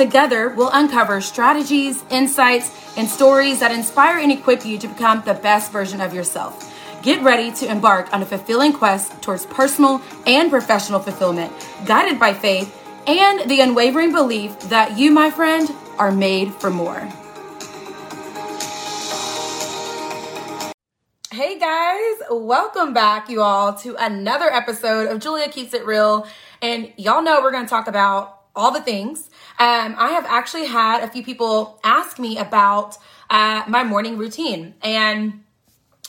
Together, we'll uncover strategies, insights, and stories that inspire and equip you to become the best version of yourself. Get ready to embark on a fulfilling quest towards personal and professional fulfillment, guided by faith and the unwavering belief that you, my friend, are made for more. Hey guys, welcome back, you all, to another episode of Julia Keeps It Real. And y'all know we're going to talk about all the things. Um, I have actually had a few people ask me about uh, my morning routine. And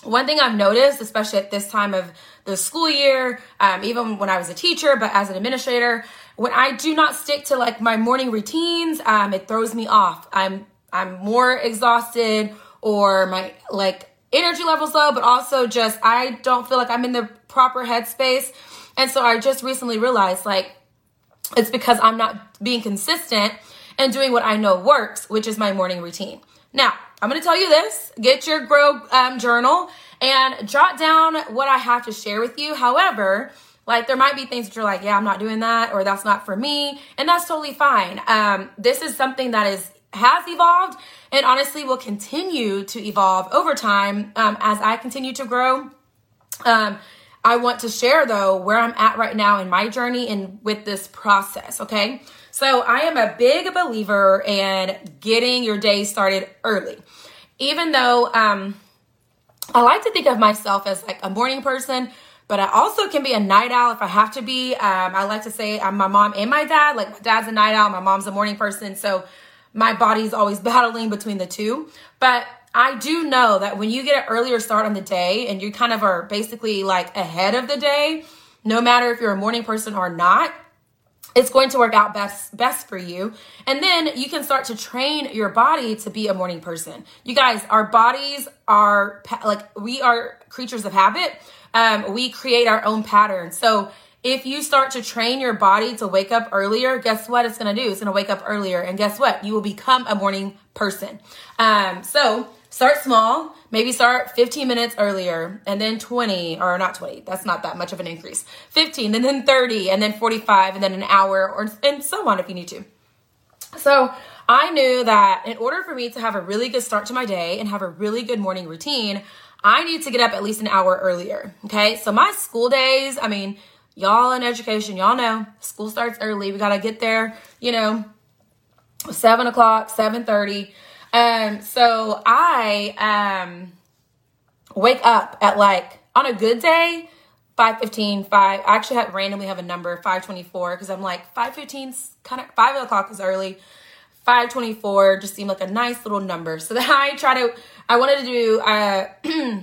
one thing I've noticed, especially at this time of the school year, um, even when I was a teacher, but as an administrator, when I do not stick to like my morning routines, um, it throws me off. I'm I'm more exhausted, or my like energy levels low, but also just I don't feel like I'm in the proper headspace. And so I just recently realized like it's because I'm not being consistent and doing what I know works, which is my morning routine. Now, I'm going to tell you this get your grow um, journal and jot down what I have to share with you. However, like there might be things that you're like, yeah, I'm not doing that, or that's not for me, and that's totally fine. Um, this is something that is has evolved and honestly will continue to evolve over time um, as I continue to grow. Um, I want to share though where I'm at right now in my journey and with this process, okay? So I am a big believer in getting your day started early. Even though um I like to think of myself as like a morning person, but I also can be a night owl if I have to be. Um, I like to say I'm my mom and my dad. Like my dad's a night owl, my mom's a morning person. So my body's always battling between the two. But I do know that when you get an earlier start on the day and you kind of are basically like ahead of the day, no matter if you're a morning person or not, it's going to work out best best for you. And then you can start to train your body to be a morning person. You guys our bodies are like we are creatures of habit. Um, we create our own patterns so if you start to train your body to wake up earlier guess what it's going to do? It's going to wake up earlier. And guess what? You will become a morning person. Um, so Start small, maybe start 15 minutes earlier and then 20 or not 20. That's not that much of an increase. 15 and then 30 and then 45 and then an hour or and so on if you need to. So, I knew that in order for me to have a really good start to my day and have a really good morning routine, I need to get up at least an hour earlier. Okay. So my school days, I mean, y'all in education, y'all know school starts early. We got to get there, you know, seven o'clock, 730. Um, so I um wake up at like on a good day, 515, 5. I actually had randomly have a number, 524, because I'm like 515's kind of 5 o'clock is early. 524 just seemed like a nice little number. So then I try to I wanted to do uh,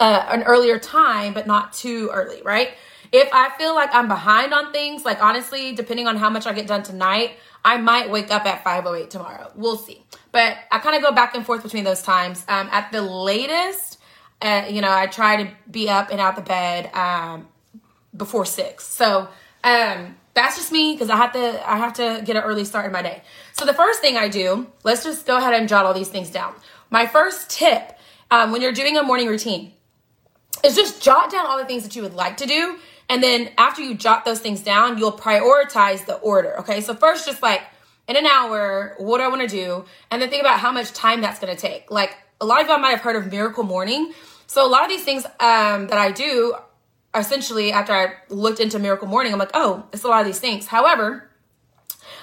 uh an earlier time, but not too early, right? If I feel like I'm behind on things, like honestly, depending on how much I get done tonight, I might wake up at 5:08 tomorrow. We'll see. But I kind of go back and forth between those times. Um, at the latest, uh, you know, I try to be up and out the bed um, before six. So um, that's just me because I have to. I have to get an early start in my day. So the first thing I do, let's just go ahead and jot all these things down. My first tip um, when you're doing a morning routine is just jot down all the things that you would like to do and then after you jot those things down, you'll prioritize the order. Okay. So first, just like in an hour, what do I want to do? And then think about how much time that's going to take. Like a lot of y'all might have heard of Miracle Morning. So a lot of these things um, that I do, essentially, after I looked into Miracle Morning, I'm like, oh, it's a lot of these things. However,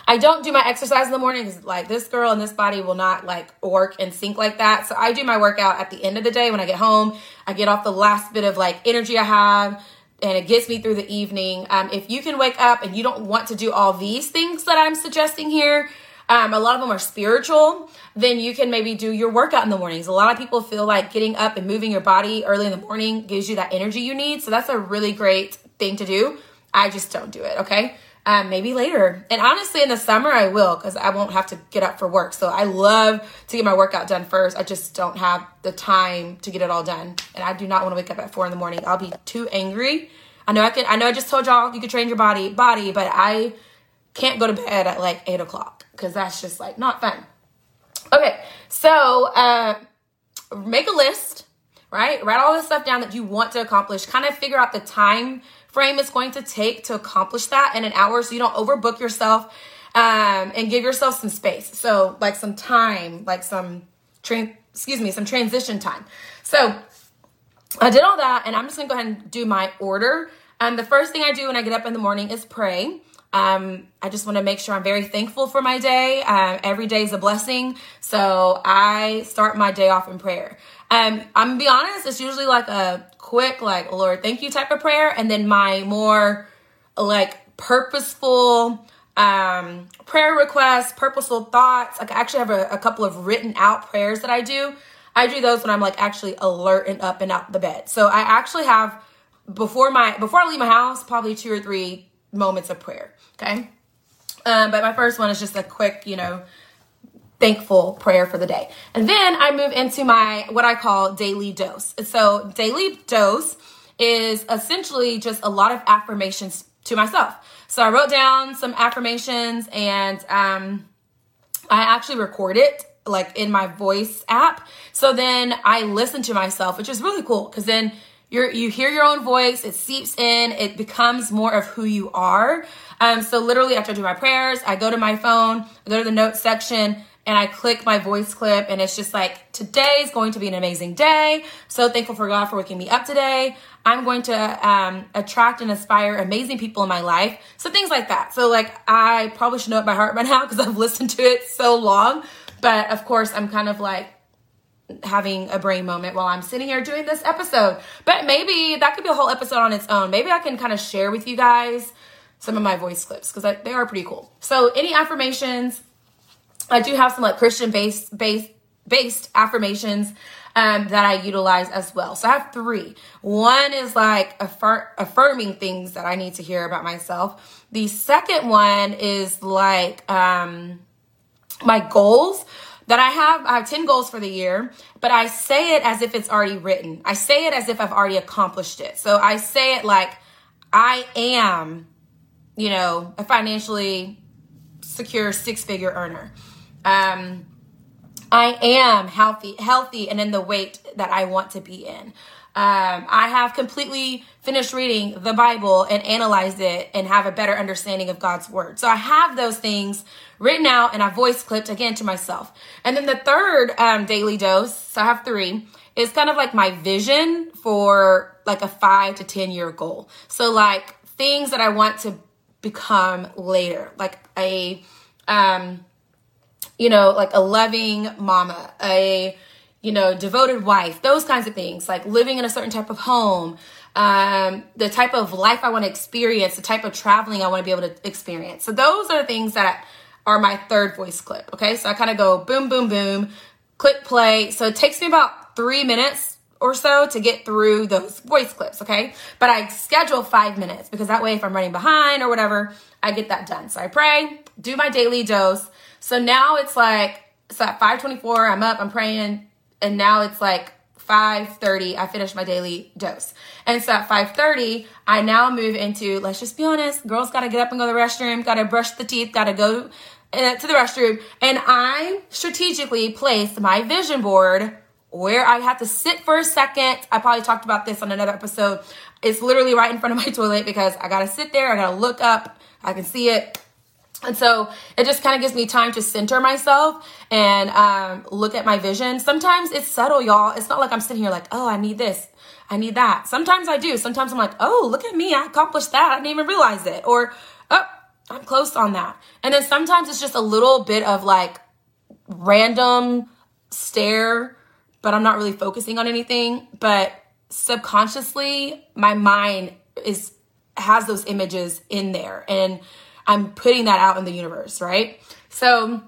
I don't do my exercise in the morning because like this girl and this body will not like work and sync like that. So I do my workout at the end of the day when I get home. I get off the last bit of like energy I have and it gets me through the evening. Um, if you can wake up and you don't want to do all these things that I'm suggesting here, um, a lot of them are spiritual, then you can maybe do your workout in the mornings. A lot of people feel like getting up and moving your body early in the morning gives you that energy you need. So that's a really great thing to do. I just don't do it, okay? Um, maybe later. And honestly, in the summer, I will because I won't have to get up for work. So I love to get my workout done first. I just don't have the time to get it all done. And I do not want to wake up at four in the morning. I'll be too angry. I know I can. I know I just told y'all you could train your body, body, but I can't go to bed at like eight o'clock because that's just like not fun. Okay, so uh, make a list, right? Write all the stuff down that you want to accomplish. Kind of figure out the time frame it's going to take to accomplish that in an hour so you don't overbook yourself um, and give yourself some space. So, like some time, like some train, excuse me, some transition time. So, I did all that, and I'm just gonna go ahead and do my order. And um, the first thing I do when I get up in the morning is pray. Um, I just want to make sure I'm very thankful for my day. Um, every day is a blessing. So I start my day off in prayer. Um, I'm gonna be honest, it's usually like a quick, like, Lord, thank you type of prayer. And then my more like purposeful um, prayer requests, purposeful thoughts. Like I actually have a, a couple of written out prayers that I do. I do those when I'm like actually alert and up and out the bed. So I actually have before my before I leave my house, probably two or three moments of prayer. Okay. Um, but my first one is just a quick, you know, thankful prayer for the day. And then I move into my what I call daily dose. So daily dose is essentially just a lot of affirmations to myself. So I wrote down some affirmations and um, I actually record it like in my voice app. So then I listen to myself, which is really cool because then you're, you hear your own voice, it seeps in, it becomes more of who you are. Um, so literally after I do my prayers, I go to my phone, I go to the notes section, and I click my voice clip, and it's just like, today is going to be an amazing day. So thankful for God for waking me up today. I'm going to um, attract and inspire amazing people in my life. So things like that. So like, I probably should know it by heart by now because I've listened to it so long. But of course, I'm kind of like having a brain moment while I'm sitting here doing this episode. But maybe that could be a whole episode on its own. Maybe I can kind of share with you guys some of my voice clips because they are pretty cool. So, any affirmations? I do have some like Christian based based based affirmations um, that I utilize as well. So I have three. One is like affir- affirming things that I need to hear about myself. The second one is like um, my goals that I have. I have 10 goals for the year, but I say it as if it's already written. I say it as if I've already accomplished it. So I say it like I am, you know, a financially secure six figure earner. Um, I am healthy, healthy, and in the weight that I want to be in. Um, I have completely finished reading the Bible and analyzed it and have a better understanding of God's word. So I have those things written out and I voice clipped again to myself. And then the third um, daily dose, so I have three, is kind of like my vision for like a five to 10 year goal. So like things that I want to become later, like a, um, you know, like a loving mama, a, you know, devoted wife, those kinds of things, like living in a certain type of home, um, the type of life I want to experience, the type of traveling I want to be able to experience. So those are things that are my third voice clip. Okay. So I kind of go boom, boom, boom, click play. So it takes me about three minutes or so to get through those voice clips. Okay. But I schedule five minutes because that way, if I'm running behind or whatever, I get that done. So I pray, do my daily dose. So now it's like, so at 524, I'm up, I'm praying, and now it's like 5:30 I finished my daily dose. And so at 5:30 I now move into let's just be honest, girls got to get up and go to the restroom, got to brush the teeth, got to go uh, to the restroom, and I strategically placed my vision board where I have to sit for a second. I probably talked about this on another episode. It's literally right in front of my toilet because I got to sit there, I got to look up, I can see it. And so it just kind of gives me time to center myself and um, look at my vision. Sometimes it's subtle, y'all. It's not like I'm sitting here like, oh, I need this, I need that. Sometimes I do. Sometimes I'm like, oh, look at me, I accomplished that. I didn't even realize it. Or, oh, I'm close on that. And then sometimes it's just a little bit of like random stare, but I'm not really focusing on anything. But subconsciously, my mind is has those images in there. And I'm putting that out in the universe, right? So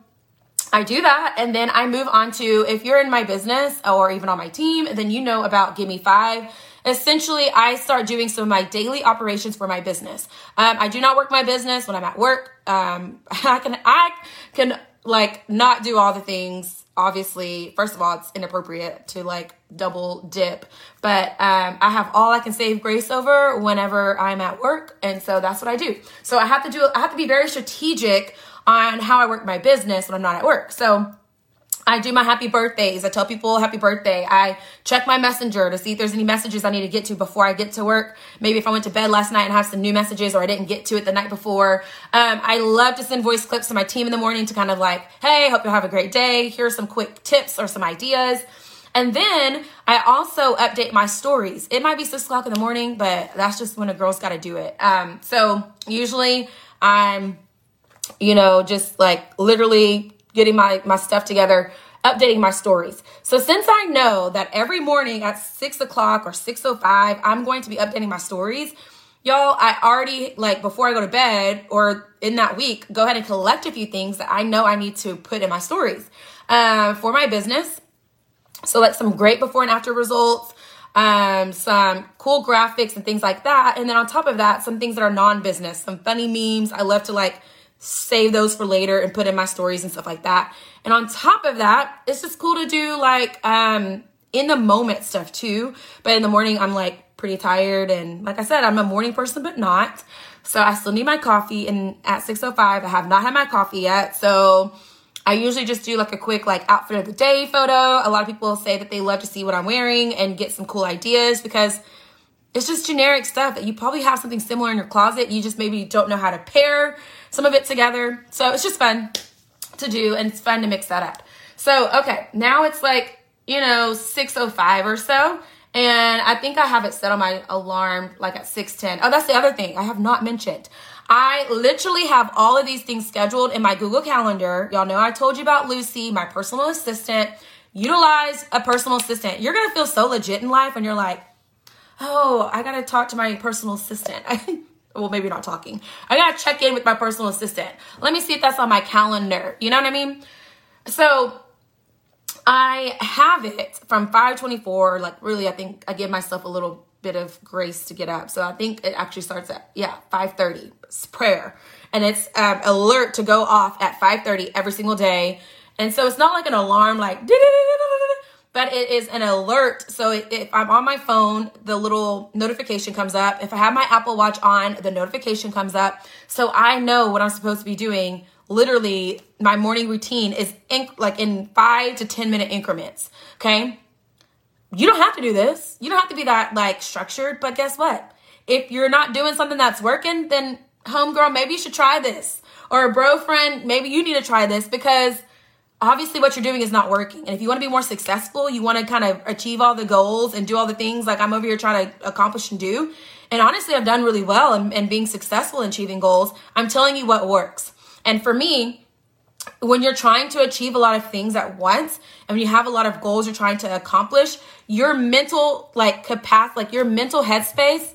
I do that and then I move on to if you're in my business or even on my team, then you know about Give Me Five. essentially I start doing some of my daily operations for my business. Um, I do not work my business when I'm at work. Um, I can I can like not do all the things obviously first of all it's inappropriate to like double dip but um, i have all i can save grace over whenever i'm at work and so that's what i do so i have to do i have to be very strategic on how i work my business when i'm not at work so I do my happy birthdays. I tell people happy birthday. I check my messenger to see if there's any messages I need to get to before I get to work. Maybe if I went to bed last night and have some new messages or I didn't get to it the night before. Um, I love to send voice clips to my team in the morning to kind of like, hey, hope you have a great day. Here's some quick tips or some ideas. And then I also update my stories. It might be six o'clock in the morning, but that's just when a girl's got to do it. Um, so usually I'm, you know, just like literally getting my, my stuff together, updating my stories. So since I know that every morning at six o'clock or 6.05, I'm going to be updating my stories, y'all, I already, like before I go to bed or in that week, go ahead and collect a few things that I know I need to put in my stories uh, for my business. So like some great before and after results, um, some cool graphics and things like that. And then on top of that, some things that are non-business, some funny memes. I love to like save those for later and put in my stories and stuff like that. And on top of that, it's just cool to do like um in the moment stuff too. But in the morning I'm like pretty tired and like I said, I'm a morning person but not. So I still need my coffee and at 6:05 I have not had my coffee yet. So I usually just do like a quick like outfit of the day photo. A lot of people say that they love to see what I'm wearing and get some cool ideas because it's just generic stuff that you probably have something similar in your closet. You just maybe don't know how to pair some of it together. So it's just fun to do and it's fun to mix that up. So, okay, now it's like, you know, 6.05 or so. And I think I have it set on my alarm like at 6.10. Oh, that's the other thing I have not mentioned. I literally have all of these things scheduled in my Google Calendar. Y'all know I told you about Lucy, my personal assistant. Utilize a personal assistant. You're going to feel so legit in life when you're like, oh, I got to talk to my personal assistant. well, maybe not talking. I gotta check in with my personal assistant. Let me see if that's on my calendar. You know what I mean? So I have it from 524. Like, really, I think I give myself a little bit of grace to get up. So I think it actually starts at, yeah, 530. It's prayer. And it's um, alert to go off at 530 every single day. And so it's not like an alarm, like, but it is an alert. So if I'm on my phone, the little notification comes up. If I have my Apple Watch on, the notification comes up. So I know what I'm supposed to be doing. Literally, my morning routine is in, like in five to 10 minute increments. Okay. You don't have to do this. You don't have to be that like structured, but guess what? If you're not doing something that's working, then homegirl, maybe you should try this. Or a bro friend, maybe you need to try this because obviously what you're doing is not working. And if you want to be more successful, you want to kind of achieve all the goals and do all the things like I'm over here trying to accomplish and do. And honestly, I've done really well and, and being successful in achieving goals. I'm telling you what works. And for me, when you're trying to achieve a lot of things at once and when you have a lot of goals you're trying to accomplish, your mental like capacity, like your mental headspace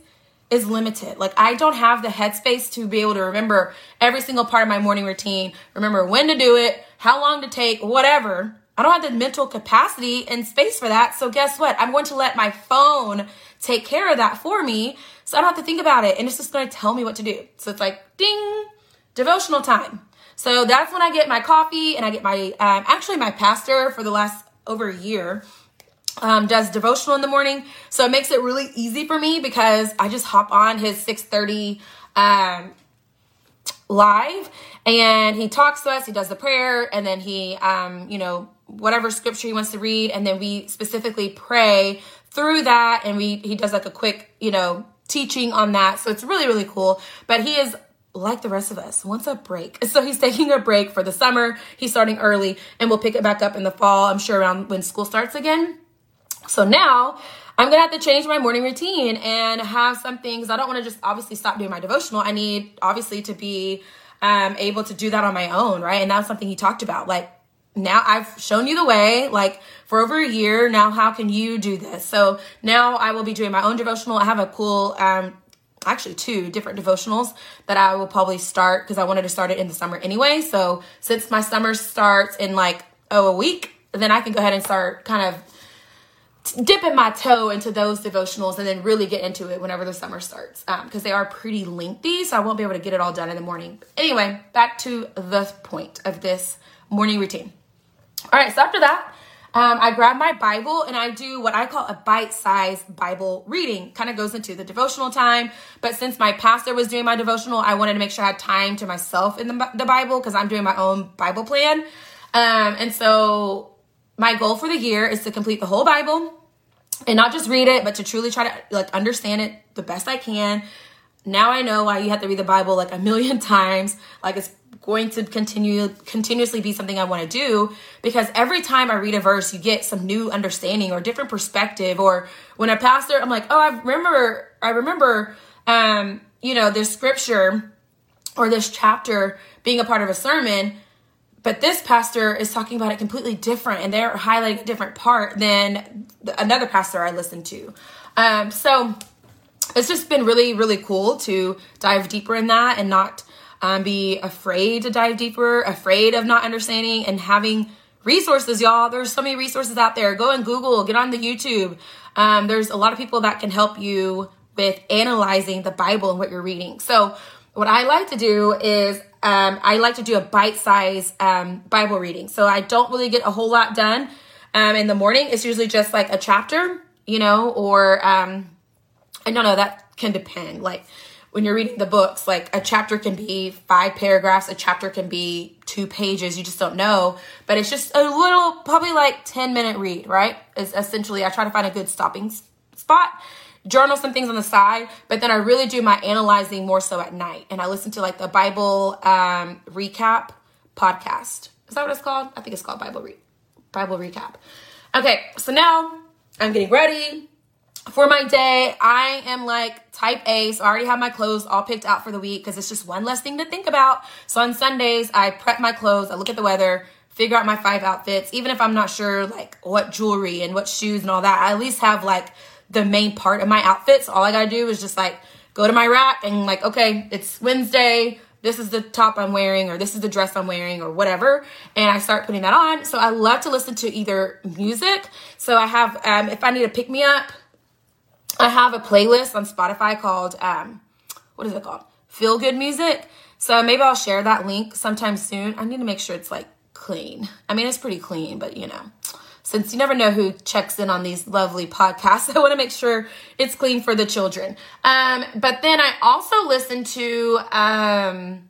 is limited. Like I don't have the headspace to be able to remember every single part of my morning routine, remember when to do it, how long to take, whatever. I don't have the mental capacity and space for that. So guess what? I'm going to let my phone take care of that for me. So I don't have to think about it. And it's just going to tell me what to do. So it's like ding, devotional time. So that's when I get my coffee and I get my, um, actually my pastor for the last over a year um, does devotional in the morning. So it makes it really easy for me because I just hop on his 630 um, live and he talks to us. He does the prayer and then he, um, you know, whatever scripture he wants to read. And then we specifically pray through that. And we, he does like a quick, you know, teaching on that. So it's really, really cool. But he is like the rest of us, wants a break. So he's taking a break for the summer. He's starting early and we'll pick it back up in the fall. I'm sure around when school starts again. So now I'm gonna have to change my morning routine and have some things. I don't want to just obviously stop doing my devotional. I need obviously to be um, able to do that on my own, right? And that's something he talked about. Like now I've shown you the way, like for over a year. Now, how can you do this? So now I will be doing my own devotional. I have a cool, um, actually two different devotionals that I will probably start because I wanted to start it in the summer anyway. So since my summer starts in like, oh, a week, then I can go ahead and start kind of dipping my toe into those devotionals and then really get into it whenever the summer starts because um, they are pretty lengthy so i won't be able to get it all done in the morning anyway back to the point of this morning routine all right so after that um, i grab my bible and i do what i call a bite-sized bible reading kind of goes into the devotional time but since my pastor was doing my devotional i wanted to make sure i had time to myself in the, the bible because i'm doing my own bible plan um, and so my goal for the year is to complete the whole Bible and not just read it, but to truly try to like understand it the best I can. Now I know why you have to read the Bible like a million times. Like it's going to continue continuously be something I want to do because every time I read a verse, you get some new understanding or different perspective. Or when a pastor, I'm like, oh, I remember, I remember, um, you know, this scripture or this chapter being a part of a sermon but this pastor is talking about it completely different and they're highlighting a different part than another pastor I listened to. Um, so it's just been really, really cool to dive deeper in that and not um, be afraid to dive deeper, afraid of not understanding and having resources, y'all. There's so many resources out there. Go and Google, get on the YouTube. Um, there's a lot of people that can help you with analyzing the Bible and what you're reading. So what I like to do is um, I like to do a bite size um, Bible reading. So I don't really get a whole lot done um, in the morning. It's usually just like a chapter, you know, or um, I don't know, that can depend. Like when you're reading the books, like a chapter can be five paragraphs, a chapter can be two pages. You just don't know. But it's just a little, probably like 10 minute read, right? Is essentially, I try to find a good stopping spot journal some things on the side, but then I really do my analyzing more so at night. And I listen to like the Bible um, recap podcast. Is that what it's called? I think it's called Bible Re- Bible recap. Okay, so now I'm getting ready for my day. I am like type A, so I already have my clothes all picked out for the week because it's just one less thing to think about. So on Sundays, I prep my clothes, I look at the weather, figure out my five outfits, even if I'm not sure like what jewelry and what shoes and all that. I at least have like the main part of my outfits. All I gotta do is just like go to my rack and like, okay, it's Wednesday. This is the top I'm wearing, or this is the dress I'm wearing, or whatever. And I start putting that on. So I love to listen to either music. So I have, um, if I need to pick me up, I have a playlist on Spotify called, um, what is it called? Feel Good Music. So maybe I'll share that link sometime soon. I need to make sure it's like clean. I mean, it's pretty clean, but you know since you never know who checks in on these lovely podcasts, I want to make sure it's clean for the children. Um, but then I also listen to um,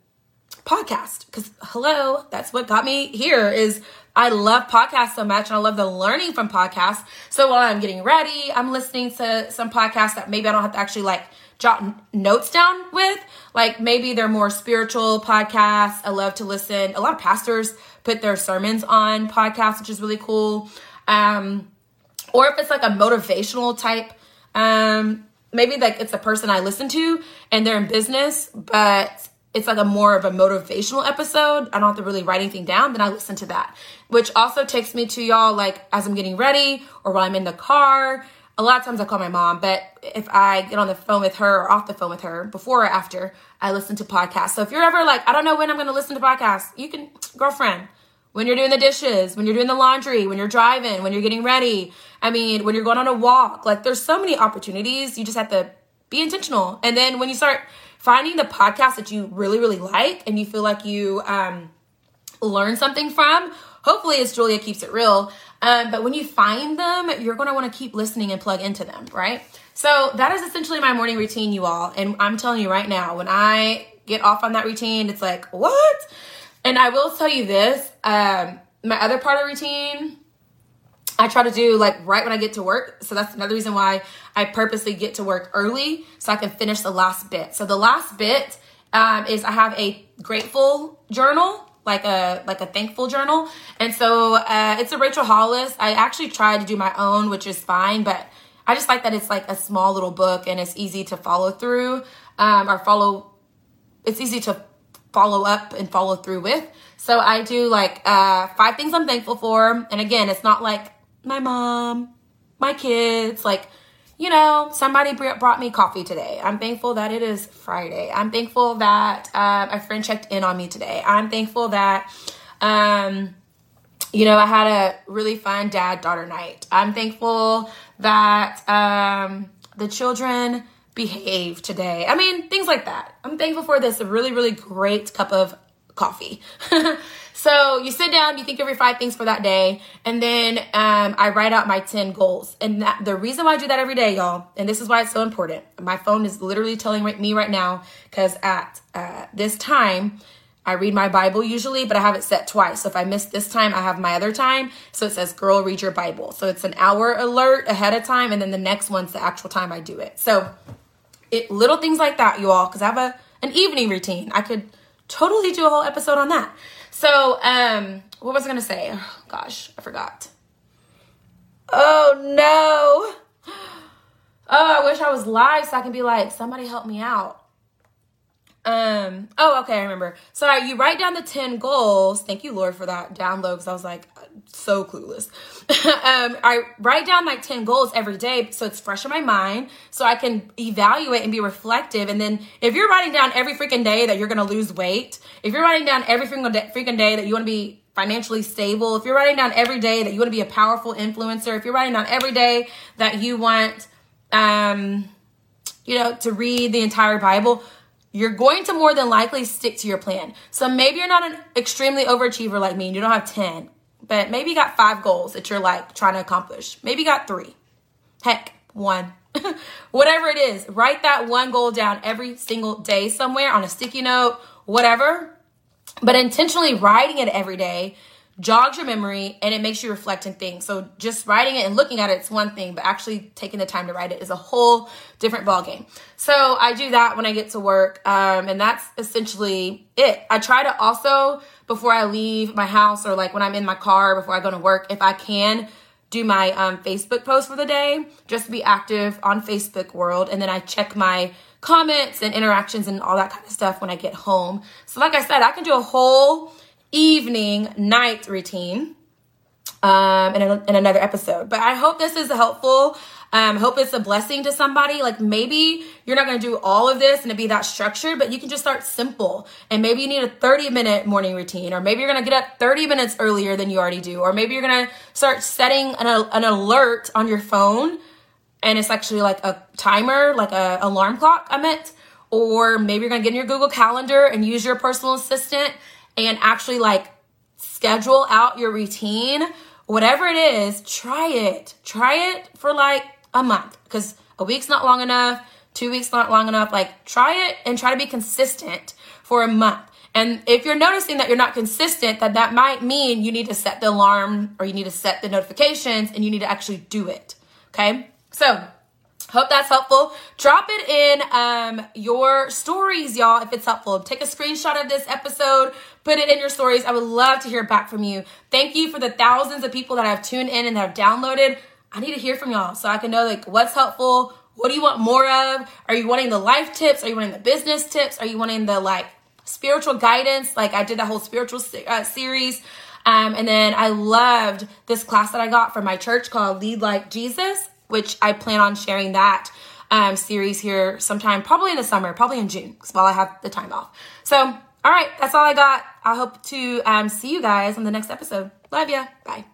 podcast because hello, that's what got me here. Is I love podcasts so much and I love the learning from podcasts. So while I'm getting ready, I'm listening to some podcasts that maybe I don't have to actually like jot notes down with. Like maybe they're more spiritual podcasts. I love to listen. A lot of pastors put their sermons on podcasts, which is really cool. Um, or if it's like a motivational type, um, maybe like it's a person I listen to and they're in business, but it's like a more of a motivational episode. I don't have to really write anything down, then I listen to that. Which also takes me to y'all like as I'm getting ready or while I'm in the car. A lot of times I call my mom, but if I get on the phone with her or off the phone with her before or after, I listen to podcasts. So if you're ever like, I don't know when I'm gonna listen to podcasts, you can girlfriend when you're doing the dishes, when you're doing the laundry, when you're driving, when you're getting ready. I mean, when you're going on a walk. Like there's so many opportunities. You just have to be intentional. And then when you start finding the podcast that you really, really like and you feel like you um, learn something from, hopefully it's Julia Keeps It Real. Um, but when you find them, you're going to want to keep listening and plug into them, right? So that is essentially my morning routine, you all. And I'm telling you right now, when I get off on that routine, it's like, what? And I will tell you this um, my other part of routine, I try to do like right when I get to work. So that's another reason why I purposely get to work early so I can finish the last bit. So the last bit um, is I have a grateful journal like a like a thankful journal and so uh, it's a rachel hollis i actually tried to do my own which is fine but i just like that it's like a small little book and it's easy to follow through um, or follow it's easy to follow up and follow through with. So I do like uh, five things I'm thankful for. And again, it's not like my mom, my kids, like, you know, somebody brought me coffee today. I'm thankful that it is Friday. I'm thankful that uh, a friend checked in on me today. I'm thankful that um, you know, I had a really fun dad daughter night. I'm thankful that um, the children behave today. I mean, things like that. I'm thankful for this really, really great cup of coffee. so you sit down, you think of your five things for that day, and then um, I write out my 10 goals. And that, the reason why I do that every day, y'all, and this is why it's so important. My phone is literally telling me right now, because at uh, this time, I read my Bible usually, but I have it set twice. So if I miss this time, I have my other time. So it says, girl, read your Bible. So it's an hour alert ahead of time, and then the next one's the actual time I do it. So it little things like that, you all, because I have a an evening routine. I could totally do a whole episode on that. So, um, what was I gonna say? Oh, gosh, I forgot. Oh no. Oh, I wish I was live so I can be like, somebody help me out. Um, oh, okay, I remember. So you write down the 10 goals. Thank you, Lord, for that download because I was like so clueless. um, I write down my 10 goals every day so it's fresh in my mind so I can evaluate and be reflective. And then if you're writing down every freaking day that you're going to lose weight, if you're writing down every freaking day, freaking day that you want to be financially stable, if you're writing down every day that you want to be a powerful influencer, if you're writing down every day that you want, um, you know, to read the entire Bible, you're going to more than likely stick to your plan. So maybe you're not an extremely overachiever like me and you don't have 10, but maybe you got five goals that you're like trying to accomplish. Maybe you got three. Heck, one. whatever it is, write that one goal down every single day somewhere on a sticky note, whatever. But intentionally writing it every day jogs your memory and it makes you reflect and think. So just writing it and looking at it's one thing, but actually taking the time to write it is a whole different ballgame. So I do that when I get to work. Um, and that's essentially it. I try to also, before I leave my house or like when I'm in my car before I go to work, if I can, do my um, Facebook post for the day, just be active on Facebook world. And then I check my comments and interactions and all that kind of stuff when I get home. So like I said, I can do a whole evening night routine um, in, a, in another episode. But I hope this is helpful. Um, hope it's a blessing to somebody. Like maybe you're not going to do all of this and it be that structured, but you can just start simple. And maybe you need a 30 minute morning routine, or maybe you're going to get up 30 minutes earlier than you already do, or maybe you're going to start setting an, an alert on your phone. And it's actually like a timer, like a alarm clock, I meant. Or maybe you're going to get in your Google Calendar and use your personal assistant and actually like schedule out your routine, whatever it is, try it. Try it for like a month because a week's not long enough, two weeks not long enough. Like try it and try to be consistent for a month. And if you're noticing that you're not consistent, that that might mean you need to set the alarm or you need to set the notifications and you need to actually do it. Okay. So Hope that's helpful. Drop it in um, your stories, y'all, if it's helpful. Take a screenshot of this episode, put it in your stories. I would love to hear back from you. Thank you for the thousands of people that have tuned in and that have downloaded. I need to hear from y'all so I can know like what's helpful. What do you want more of? Are you wanting the life tips? Are you wanting the business tips? Are you wanting the like spiritual guidance? Like I did a whole spiritual uh, series. Um, and then I loved this class that I got from my church called Lead Like Jesus which I plan on sharing that um, series here sometime, probably in the summer, probably in June, while I have the time off. So, all right, that's all I got. I hope to um, see you guys on the next episode. Love ya. Bye.